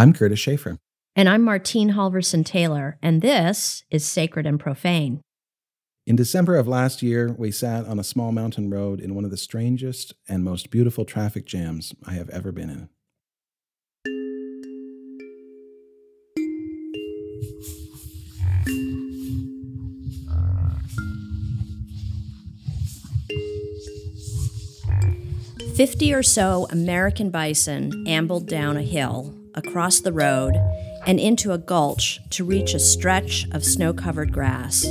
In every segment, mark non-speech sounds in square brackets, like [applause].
I'm Kurtis Schaeffer. And I'm Martien Halvorson-Taylor, and this is Sacred and Profane. In December of last year, we sat on a small mountain road in one of the strangest and most beautiful traffic jams I have ever been in. Fifty or so American bison ambled down a hill, across the road, and into a gulch to reach a stretch of snow covered grass.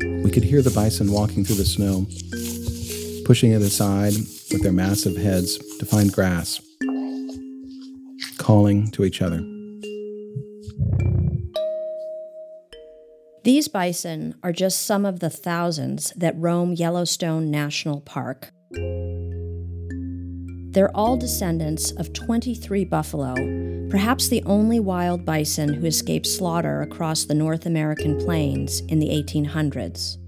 We could hear the bison walking through the snow, pushing it aside with their massive heads to find grass, calling to each other. These bison are just some of the thousands that roam Yellowstone National Park. They're all descendants of 23 buffalo, perhaps the only wild bison who escaped slaughter across the North American plains in the 1800s.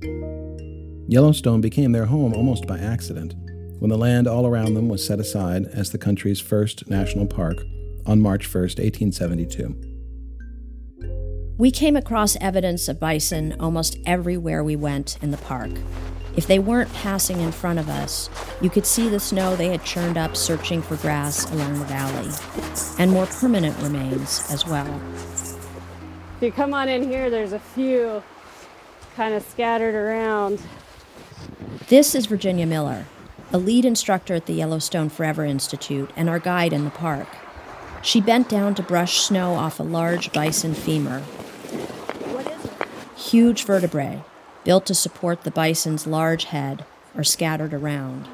Yellowstone became their home almost by accident when the land all around them was set aside as the country's first national park on March 1, 1872. We came across evidence of bison almost everywhere we went in the park. If they weren't passing in front of us, you could see the snow they had churned up searching for grass along the valley, and more permanent remains as well. If you come on in here, there's a few kind of scattered around. This is Virginia Miller, a lead instructor at the Yellowstone Forever Institute and our guide in the park. She bent down to brush snow off a large bison femur. What is it? Huge vertebrae, built to support the bison's large head, are scattered around.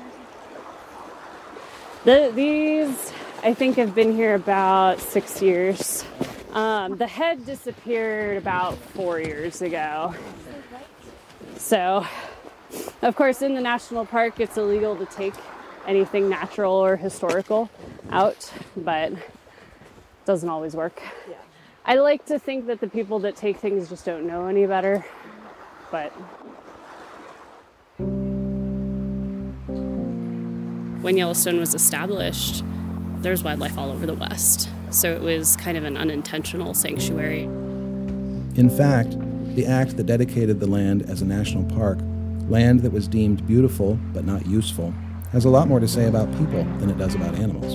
The, these, I think, have been here about six years. Um, the head disappeared about four years ago. So, of course, in the national park, it's illegal to take anything natural or historical out, but it doesn't always work. I like to think that the people that take things just don't know any better, but when Yellowstone was established, there's wildlife all over the West. So it was kind of an unintentional sanctuary. In fact, the act that dedicated the land as a national park, land that was deemed beautiful but not useful, has a lot more to say about people than it does about animals.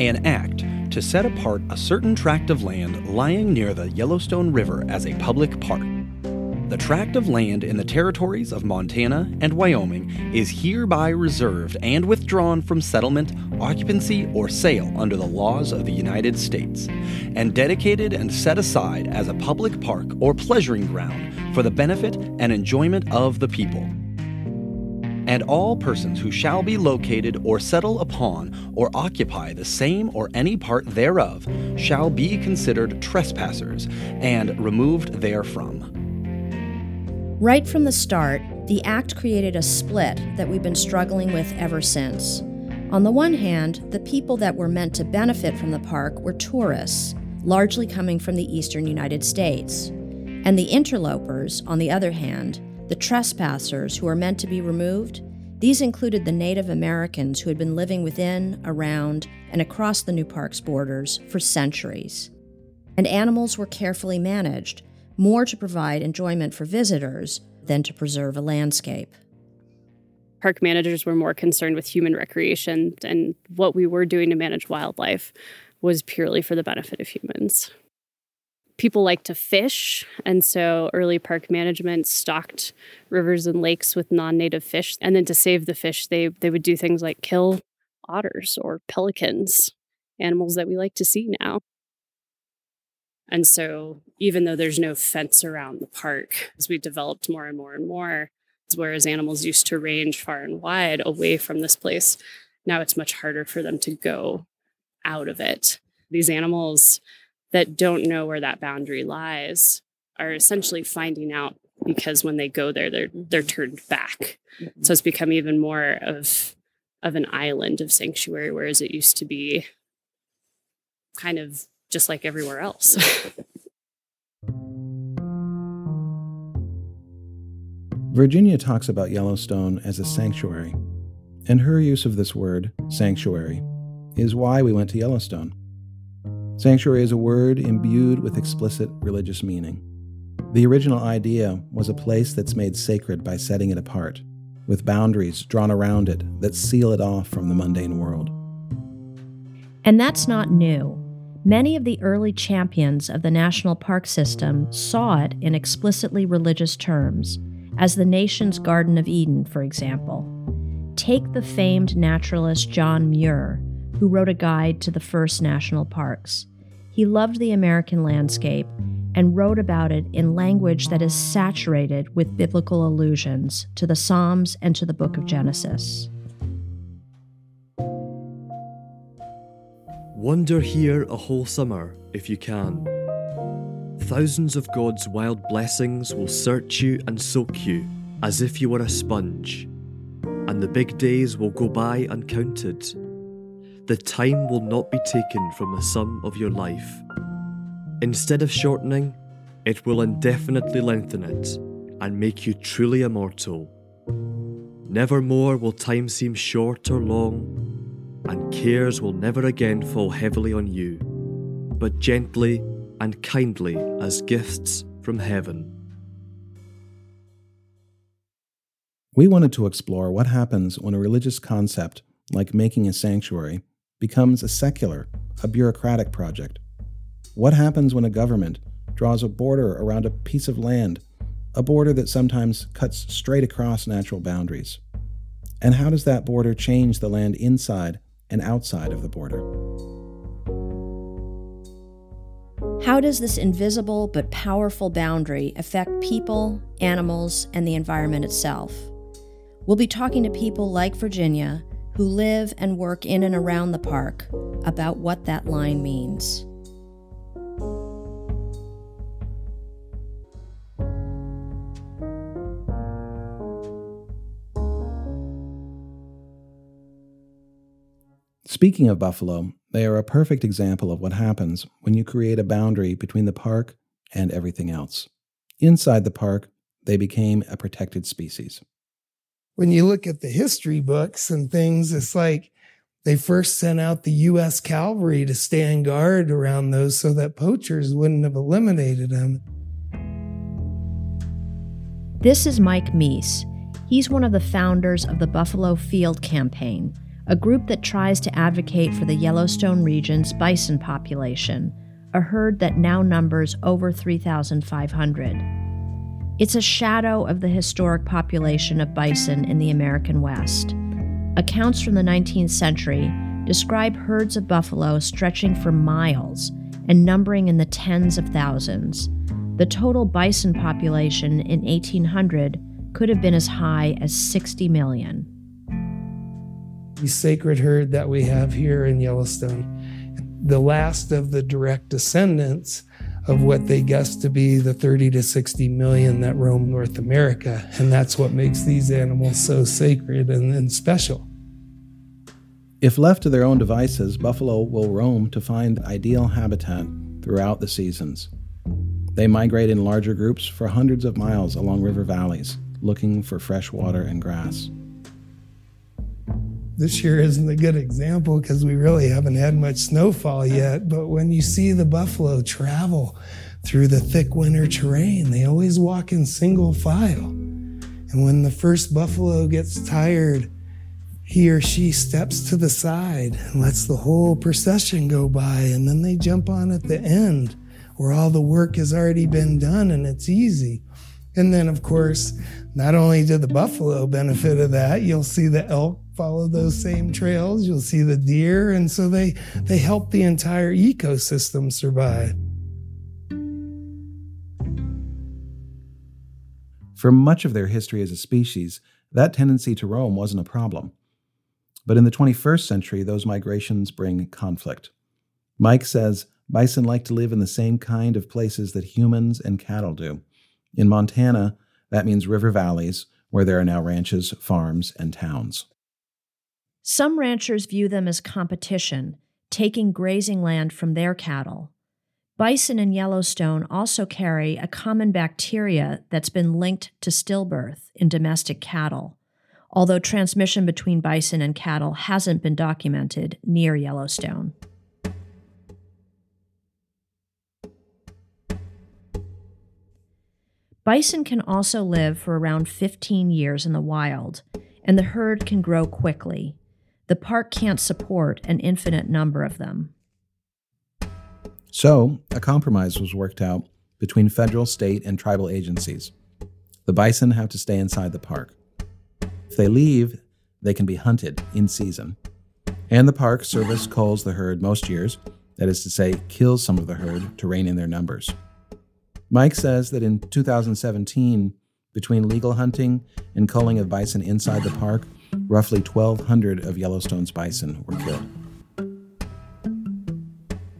An act to set apart a certain tract of land lying near the Yellowstone River as a public park. The tract of land in the territories of Montana and Wyoming is hereby reserved and withdrawn from settlement, occupancy, or sale under the laws of the United States, and dedicated and set aside as a public park or pleasuring ground for the benefit and enjoyment of the people and all persons who shall be located or settle upon or occupy the same or any part thereof shall be considered trespassers and removed therefrom. Right from the start, the Act created a split that we've been struggling with ever since. On the one hand, the people that were meant to benefit from the park were tourists, largely coming from the eastern United States. And the interlopers, on the other hand, the trespassers who were meant to be removed, these included the Native Americans who had been living within, around, and across the new park's borders for centuries. And animals were carefully managed, more to provide enjoyment for visitors than to preserve a landscape. Park managers were more concerned with human recreation, and what we were doing to manage wildlife was purely for the benefit of humans people like to fish, and so early park management stocked rivers and lakes with non-native fish. And then to save the fish, they they would do things like kill otters or pelicans, animals that we like to see now. And so, even though there's no fence around the park, as we developed more and more and more, whereas animals used to range far and wide away from this place, now it's much harder for them to go out of it. These animals that don't know where that boundary lies are essentially finding out because when they go there they're they're turned back mm-hmm. so it's become even more of of an island of sanctuary whereas it used to be kind of just like everywhere else [laughs] Virginia talks about Yellowstone as a sanctuary, and her use of this word, sanctuary, is why we went to Yellowstone. Sanctuary is a word imbued with explicit religious meaning. The original idea was a place that's made sacred by setting it apart, with boundaries drawn around it that seal it off from the mundane world. And that's not new. Many of the early champions of the national park system saw it in explicitly religious terms, as the nation's Garden of Eden, for example. Take the famed naturalist John Muir, who wrote a guide to the first national parks. He loved the American landscape and wrote about it in language that is saturated with biblical allusions to the Psalms and to the book of Genesis. Wander here a whole summer if you can. Thousands of God's wild blessings will search you and soak you as if you were a sponge, and the big days will go by uncounted. The time will not be taken from the sum of your life. Instead of shortening, it will indefinitely lengthen it and make you truly immortal. Nevermore will time seem short or long, and cares will never again fall heavily on you, but gently and kindly as gifts from heaven. We wanted to explore what happens when a religious concept, like making a sanctuary, becomes a secular, a bureaucratic project. What happens when a government draws a border around a piece of land, a border that sometimes cuts straight across natural boundaries? And how does that border change the land inside and outside of the border? How does this invisible but powerful boundary affect people, animals, and the environment itself? We'll be talking to people like Virginia who live and work in and around the park about what that line means. Speaking of buffalo, they are a perfect example of what happens when you create a boundary between the park and everything else. Inside the park, they became a protected species. When you look at the history books and things, it's like they first sent out the U.S. cavalry to stand guard around those so that poachers wouldn't have eliminated them. This is Mike Mease. He's one of the founders of the Buffalo Field Campaign, a group that tries to advocate for the Yellowstone region's bison population, a herd that now numbers over 3,500. It's a shadow of the historic population of bison in the American West. Accounts from the 19th century describe herds of buffalo stretching for miles and numbering in the tens of thousands. The total bison population in 1800 could have been as high as 60 million the sacred herd that we have here in Yellowstone, the last of the direct descendants of what they guess to be the 30 to 60 million that roam North America. And that's what makes these animals so sacred and, and special. If left to their own devices, buffalo will roam to find ideal habitat throughout the seasons. They migrate in larger groups for hundreds of miles along river valleys, looking for fresh water and grass this year isn't a good example because we really haven't had much snowfall yet. But when you see the buffalo travel through the thick winter terrain, they always walk in single file. And when the first buffalo gets tired, he or she steps to the side and lets the whole procession go by. And then they jump on at the end where all the work has already been done and it's easy. And then, of course, not only did the buffalo benefit of that, you'll see the elk follow those same trails. You'll see the deer. And so they, they help the entire ecosystem survive. For much of their history as a species, that tendency to roam wasn't a problem. But in the 21st century, those migrations bring conflict. Mike says bison like to live in the same kind of places that humans and cattle do. In Montana, that means river valleys, where there are now ranches, farms, and towns. Some ranchers view them as competition, taking grazing land from their cattle. Bison in Yellowstone also carry a common bacteria that's been linked to stillbirth in domestic cattle. although transmission between bison and cattle hasn't been documented near Yellowstone. Bison can also live for around 15 years in the wild, and the herd can grow quickly. The park can't support an infinite number of them. So, a compromise was worked out between federal, state, and tribal agencies. The bison have to stay inside the park. If they leave, they can be hunted in season. And the Park Service culls the herd most years, that is to say, kills some of the herd to rein in their numbers. Mike says that in 2017, between legal hunting and culling of bison inside the park, roughly 1,200 of Yellowstone's bison were killed.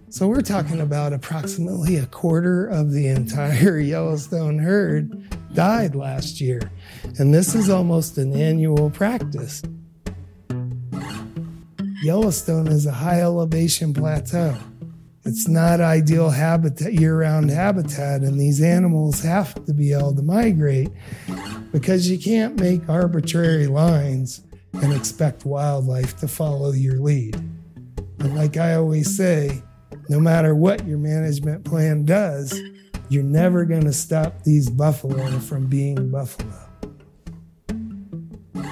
So we're talking about approximately a quarter of the entire [laughs] Yellowstone herd died last year. And this is almost an annual practice. Yellowstone is a high elevation plateau. It's not ideal habitat, year round habitat, and these animals have to be able to migrate because you can't make arbitrary lines and expect wildlife to follow your lead. And like I always say, no matter what your management plan does, you're never going to stop these buffalo from being buffalo.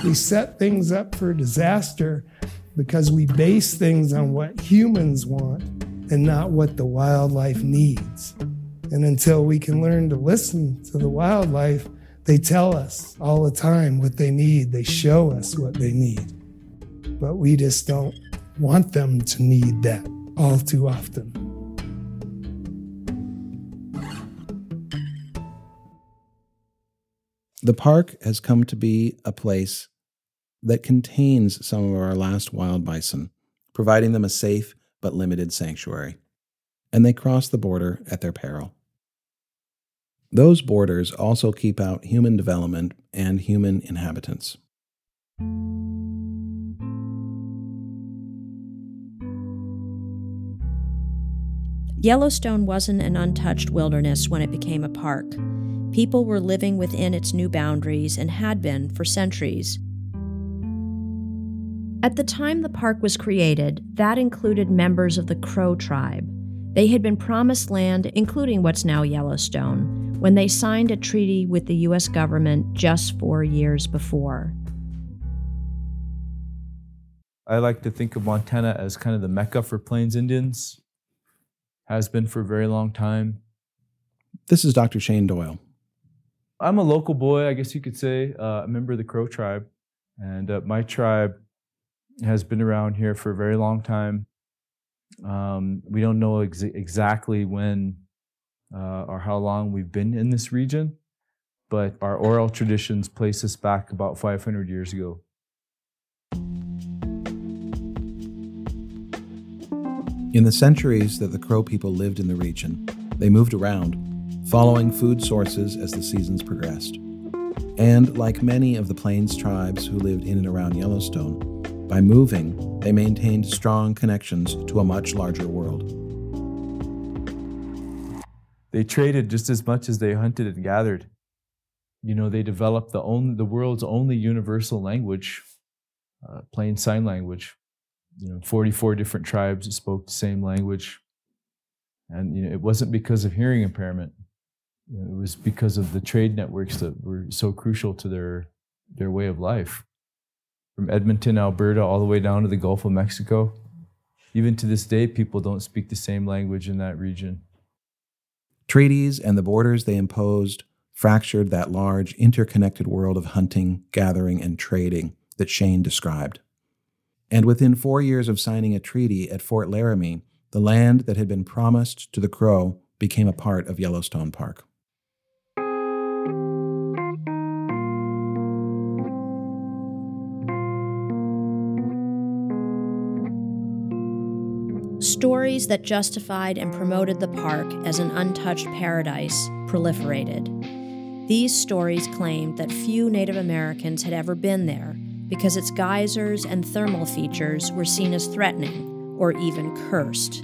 We set things up for disaster because we base things on what humans want and not what the wildlife needs. And until we can learn to listen to the wildlife, they tell us all the time what they need. They show us what they need. But we just don't want them to need that all too often. The park has come to be a place that contains some of our last wild bison, providing them a safe but limited sanctuary. And they cross the border at their peril. Those borders also keep out human development and human inhabitants. Yellowstone wasn't an untouched wilderness when it became a park. People were living within its new boundaries and had been for centuries. At the time the park was created, that included members of the Crow tribe. They had been promised land, including what's now Yellowstone, when they signed a treaty with the U.S. government just four years before. I like to think of Montana as kind of the mecca for Plains Indians, has been for a very long time. This is Dr. Shane Doyle. I'm a local boy, I guess you could say, uh, a member of the Crow tribe. And uh, my tribe has been around here for a very long time. Um, we don't know ex- exactly when uh, or how long we've been in this region, but our oral traditions place us back about 500 years ago. In the centuries that the Crow people lived in the region, they moved around, following food sources as the seasons progressed. And like many of the Plains tribes who lived in and around Yellowstone, by moving, they maintained strong connections to a much larger world. They traded just as much as they hunted and gathered. You know, they developed the only, the world's only universal language, uh, plain sign language. You know, 44 different tribes spoke the same language. And you know, it wasn't because of hearing impairment. You know, it was because of the trade networks that were so crucial to their their way of life from Edmonton, Alberta, all the way down to the Gulf of Mexico. Even to this day, people don't speak the same language in that region. Treaties and the borders they imposed fractured that large, interconnected world of hunting, gathering, and trading that Shane described. And within four years of signing a treaty at Fort Laramie, the land that had been promised to the Crow became a part of Yellowstone Park. Stories that justified and promoted the park as an untouched paradise proliferated. These stories claimed that few Native Americans had ever been there because its geysers and thermal features were seen as threatening or even cursed.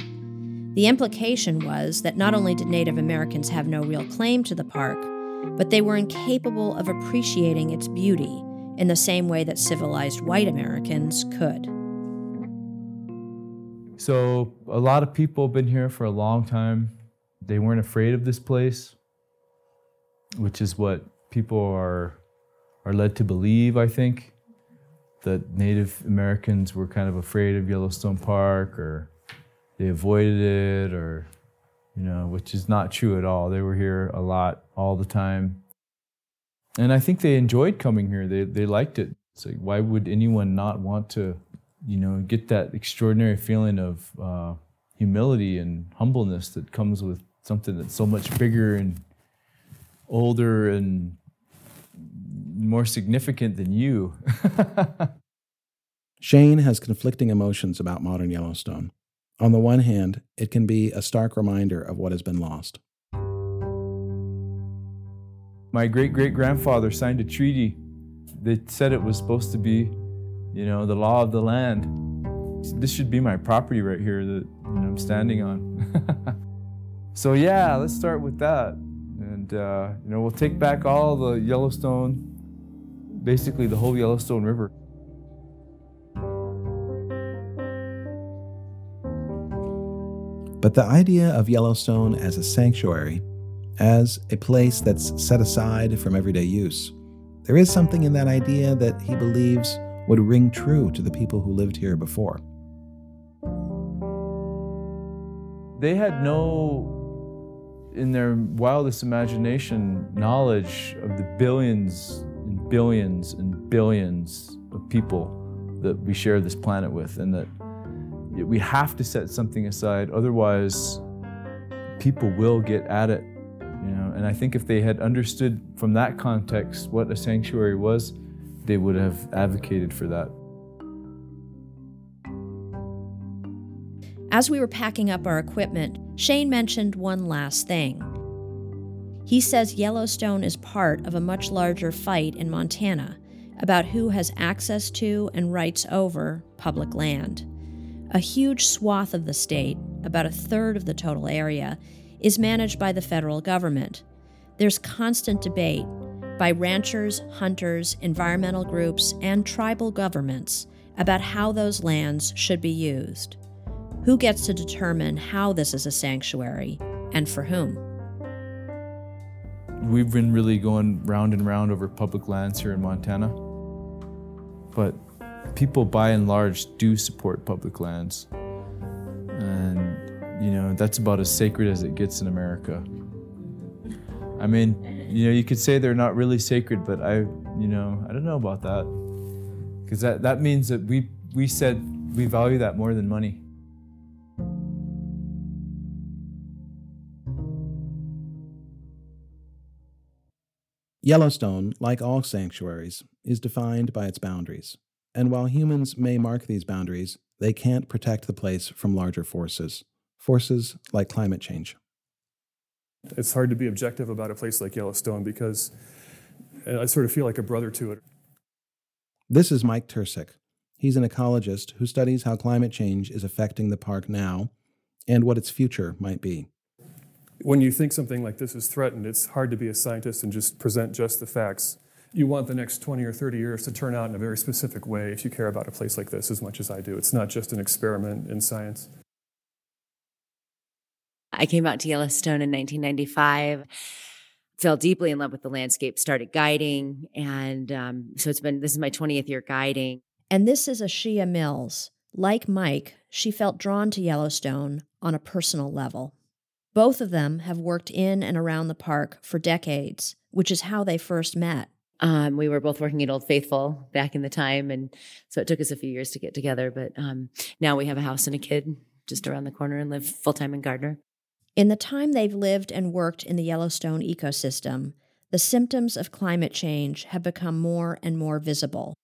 The implication was that not only did Native Americans have no real claim to the park, but they were incapable of appreciating its beauty, in the same way that civilized white Americans could. So, a lot of people have been here for a long time. They weren't afraid of this place, which is what people are, are led to believe, I think. That Native Americans were kind of afraid of Yellowstone Park or they avoided it or, you know, which is not true at all. They were here a lot, all the time. And I think they enjoyed coming here. They, they liked it. It's like, why would anyone not want to you know, get that extraordinary feeling of uh, humility and humbleness that comes with something that's so much bigger and older and more significant than you. [laughs] Shane has conflicting emotions about modern Yellowstone. On the one hand, it can be a stark reminder of what has been lost. My great great grandfather signed a treaty that said it was supposed to be you know, the law of the land. This should be my property right here that you know, I'm standing on. [laughs] so yeah, let's start with that. And uh, you know, we'll take back all the Yellowstone, basically the whole Yellowstone River. But the idea of Yellowstone as a sanctuary, as a place that's set aside from everyday use, there is something in that idea that he believes would ring true to the people who lived here before. They had no, in their wildest imagination, knowledge of the billions and billions and billions of people that we share this planet with, and that we have to set something aside, otherwise, people will get at it. You know, and I think if they had understood from that context what a sanctuary was, they would have advocated for that. As we were packing up our equipment, Shane mentioned one last thing. He says Yellowstone is part of a much larger fight in Montana about who has access to and rights over public land. A huge swath of the state, about a third of the total area, is managed by the federal government. There's constant debate by ranchers, hunters, environmental groups, and tribal governments about how those lands should be used. Who gets to determine how this is a sanctuary and for whom? We've been really going round and round over public lands here in Montana. But people by and large do support public lands. And, you know, that's about as sacred as it gets in America. I mean, you know, you could say they're not really sacred, but I, you know, I don't know about that. Because that, that means that we, we said we value that more than money. Yellowstone, like all sanctuaries, is defined by its boundaries. And while humans may mark these boundaries, they can't protect the place from larger forces, forces like climate change. It's hard to be objective about a place like Yellowstone because I sort of feel like a brother to it. This is Mike Tercek. He's an ecologist who studies how climate change is affecting the park now and what its future might be. When you think something like this is threatened, it's hard to be a scientist and just present just the facts. You want the next 20 or 30 years to turn out in a very specific way if you care about a place like this as much as I do. It's not just an experiment in science. I came out to Yellowstone in 1995 fell deeply in love with the landscape, started guiding. And um, so it's been, this is my 20th year guiding. And this is Ashia Mills. Like Mike, she felt drawn to Yellowstone on a personal level. Both of them have worked in and around the park for decades, which is how they first met. Um, we were both working at Old Faithful back in the time, and so it took us a few years to get together. But um, now we have a house and a kid just around the corner and live full time in Gardiner. In the time they've lived and worked in the Yellowstone ecosystem, the symptoms of climate change have become more and more visible.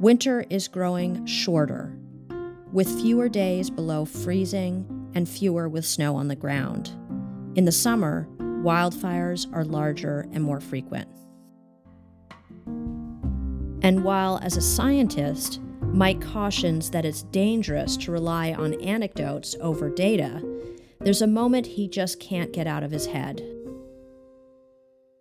Winter is growing shorter, with fewer days below freezing and fewer with snow on the ground. In the summer, wildfires are larger and more frequent. And while, as a scientist, Mike cautions that it's dangerous to rely on anecdotes over data. There's a moment he just can't get out of his head.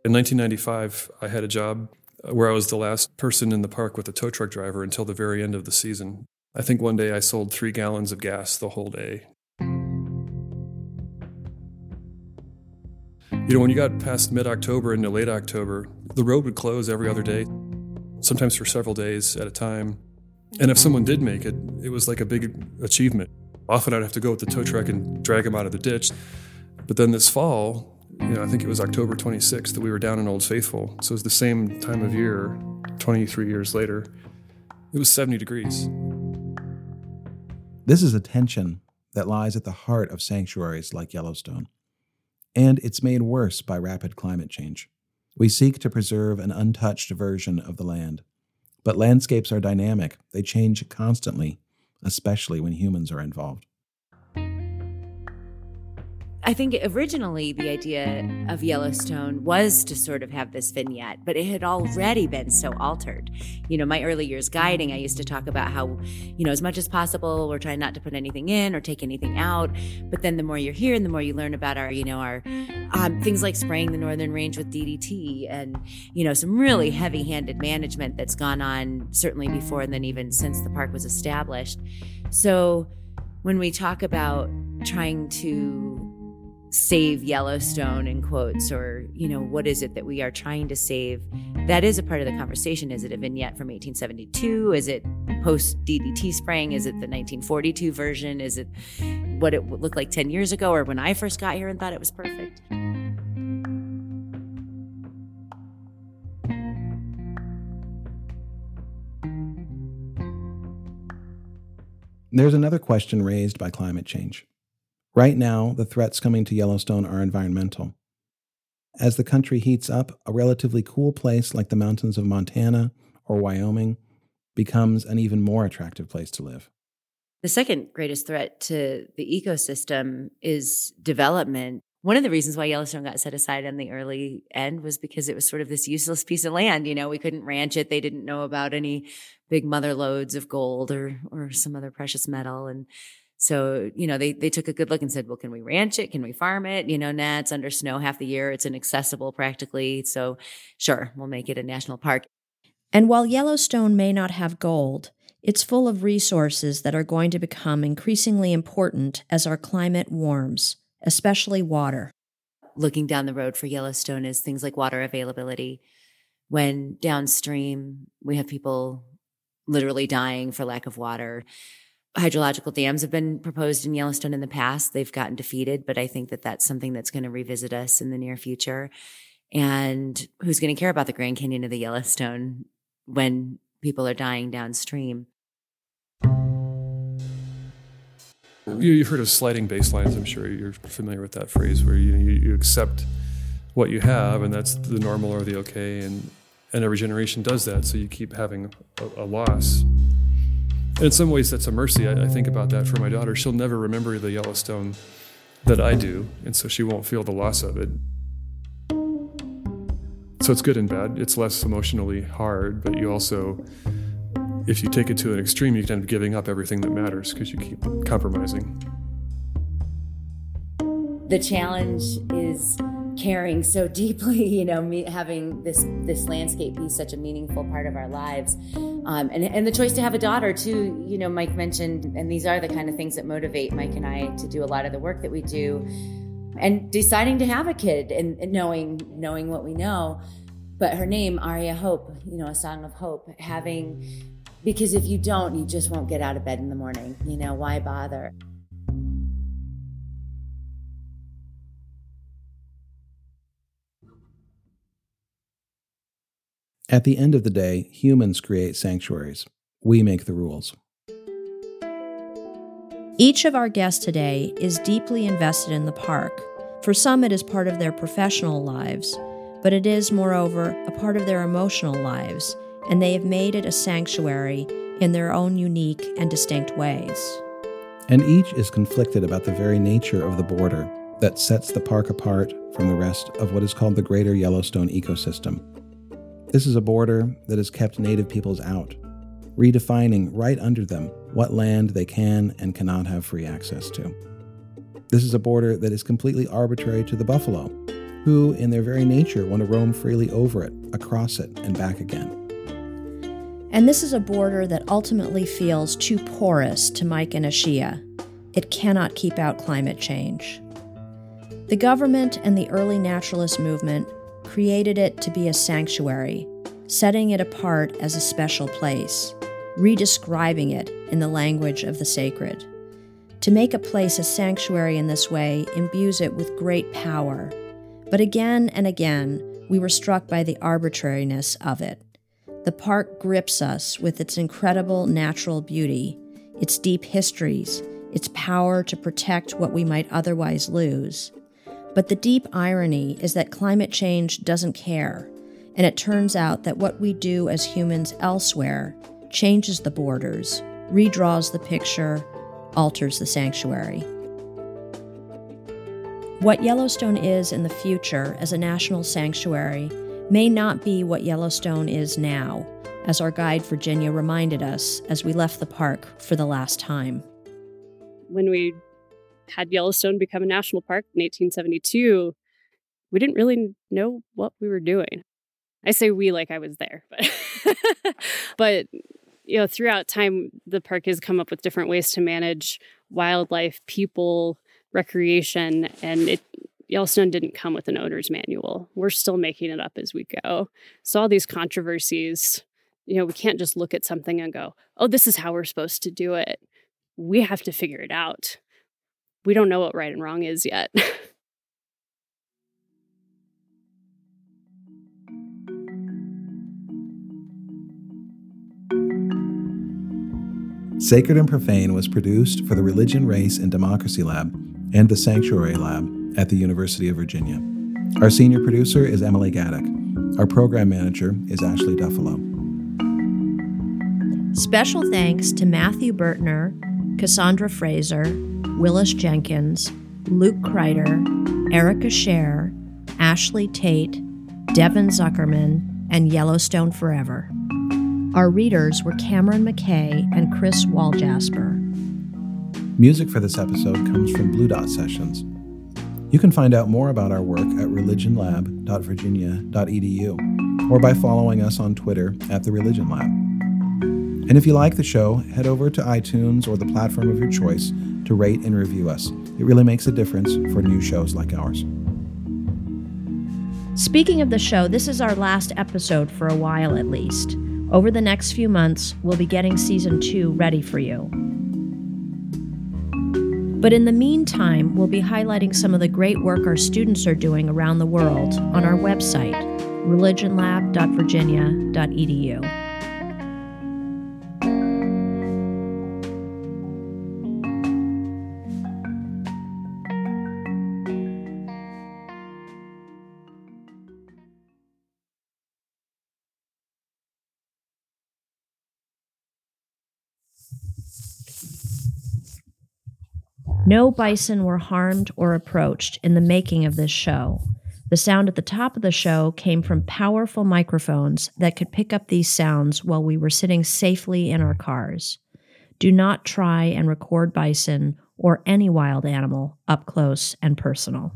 In 1995, I had a job uh, where I was the last person in the park with a tow truck driver until the very end of the season. I think one day I sold three gallons of gas the whole day. You know, when you got past mid October into late October, the road would close every other day, sometimes for several days at a time. And if someone did make it, it was like a big achievement. Often I'd have to go with the tow truck and drag them out of the ditch. But then this fall, you know, I think it was October 26th that we were down in Old Faithful. So it was the same time of year, 23 years later. It was 70 degrees. This is a tension that lies at the heart of sanctuaries like Yellowstone. And it's made worse by rapid climate change. We seek to preserve an untouched version of the land. But landscapes are dynamic, they change constantly, especially when humans are involved. I think originally the idea of Yellowstone was to sort of have this vignette, but it had already been so altered. You know, my early years guiding, I used to talk about how, you know, as much as possible, we're trying not to put anything in or take anything out. But then the more you're here and the more you learn about our, you know, our um, things like spraying the Northern Range with DDT and, you know, some really heavy handed management that's gone on certainly before and then even since the park was established. So when we talk about trying to save Yellowstone in quotes or you know what is it that we are trying to save? That is a part of the conversation. Is it a vignette from 1872 is it post DDT spraying? Is it the 1942 version? Is it what it looked like 10 years ago or when I first got here and thought it was perfect? There's another question raised by climate change Right now, the threats coming to Yellowstone are environmental. As the country heats up, a relatively cool place like the mountains of Montana or Wyoming becomes an even more attractive place to live. The second greatest threat to the ecosystem is development. One of the reasons why Yellowstone got set aside on the early end was because it was sort of this useless piece of land. You know, we couldn't ranch it. They didn't know about any big mother lodes of gold or or some other precious metal. And so, you know, they, they took a good look and said, well, can we ranch it? Can we farm it? You know, nah, it's under snow half the year. It's inaccessible practically. So sure, we'll make it a national park. And while Yellowstone may not have gold, it's full of resources that are going to become increasingly important as our climate warms, especially water. Looking down the road for Yellowstone is things like water availability. When downstream, we have people literally dying for lack of water hydrological dams have been proposed in Yellowstone in the past. They've gotten defeated, but I think that that's something that's going to revisit us in the near future. And who's going to care about the Grand Canyon of the Yellowstone when people are dying downstream? You've heard of sliding baselines. I'm sure you're familiar with that phrase, where you, you accept what you have, and that's the normal or the okay, and and every generation does that. So you keep having a, a loss in some ways, that's a mercy. I, I think about that for my daughter. She'll never remember the Yellowstone that I do, and so she won't feel the loss of it. So it's good and bad. It's less emotionally hard, but you also, if you take it to an extreme, you can end up giving up everything that matters because you keep compromising. The challenge is caring so deeply, [laughs] you know, me, having this this landscape be such a meaningful part of our lives, um, and and the choice to have a daughter too. You know, Mike mentioned, and these are the kind of things that motivate Mike and I to do a lot of the work that we do, and deciding to have a kid and, and knowing knowing what we know. But her name, Aria Hope, you know, a song of hope, having because if you don't, you just won't get out of bed in the morning. You know, why bother? At the end of the day, humans create sanctuaries. We make the rules. Each of our guests today is deeply invested in the park. For some, it is part of their professional lives, but it is, moreover, a part of their emotional lives, and they have made it a sanctuary in their own unique and distinct ways. And each is conflicted about the very nature of the border that sets the park apart from the rest of what is called the greater Yellowstone ecosystem. This is a border that has kept Native peoples out, redefining right under them what land they can and cannot have free access to. This is a border that is completely arbitrary to the buffalo, who, in their very nature, want to roam freely over it, across it, and back again. And this is a border that ultimately feels too porous to Mike and Ashia. It cannot keep out climate change. The government and the early naturalist movement created it to be a sanctuary, setting it apart as a special place, redescribing it in the language of the sacred. To make a place a sanctuary in this way imbues it with great power. But again and again, we were struck by the arbitrariness of it. The park grips us with its incredible natural beauty, its deep histories, its power to protect what we might otherwise lose. But the deep irony is that climate change doesn't care, and it turns out that what we do as humans elsewhere changes the borders, redraws the picture, alters the sanctuary. What Yellowstone is in the future as a national sanctuary may not be what Yellowstone is now, as our guide Virginia reminded us as we left the park for the last time. When we had Yellowstone become a national park in 1872, we didn't really know what we were doing. I say we like I was there, but [laughs] but you know, throughout time the park has come up with different ways to manage wildlife, people, recreation, and it Yellowstone didn't come with an owner's manual. We're still making it up as we go. So all these controversies, you know, we can't just look at something and go, "Oh, this is how we're supposed to do it." We have to figure it out. We don't know what right and wrong is yet. [laughs] Sacred and Profane was produced for the Religion, Race, and Democracy Lab and the Sanctuary Lab at the University of Virginia. Our senior producer is Emily Gaddick. Our program manager is Ashley Duffalo. Special thanks to Matthew Bertner, Cassandra Fraser, Willis Jenkins, Luke Kreider, Erica Scher, Ashley Tate, Devin Zuckerman, and Yellowstone Forever. Our readers were Cameron McKay and Chris Waljasper. Music for this episode comes from Blue Dot Sessions. You can find out more about our work at religionlab.virginia.edu or by following us on Twitter at the Religion Lab. And if you like the show, head over to iTunes or the platform of your choice to rate and review us. It really makes a difference for new shows like ours. Speaking of the show, this is our last episode for a while at least. Over the next few months, we'll be getting season two ready for you. But in the meantime, we'll be highlighting some of the great work our students are doing around the world on our website, religionlab.virginia.edu. No bison were harmed or approached in the making of this show. The sound at the top of the show came from powerful microphones that could pick up these sounds while we were sitting safely in our cars. Do not try and record bison or any wild animal up close and personal.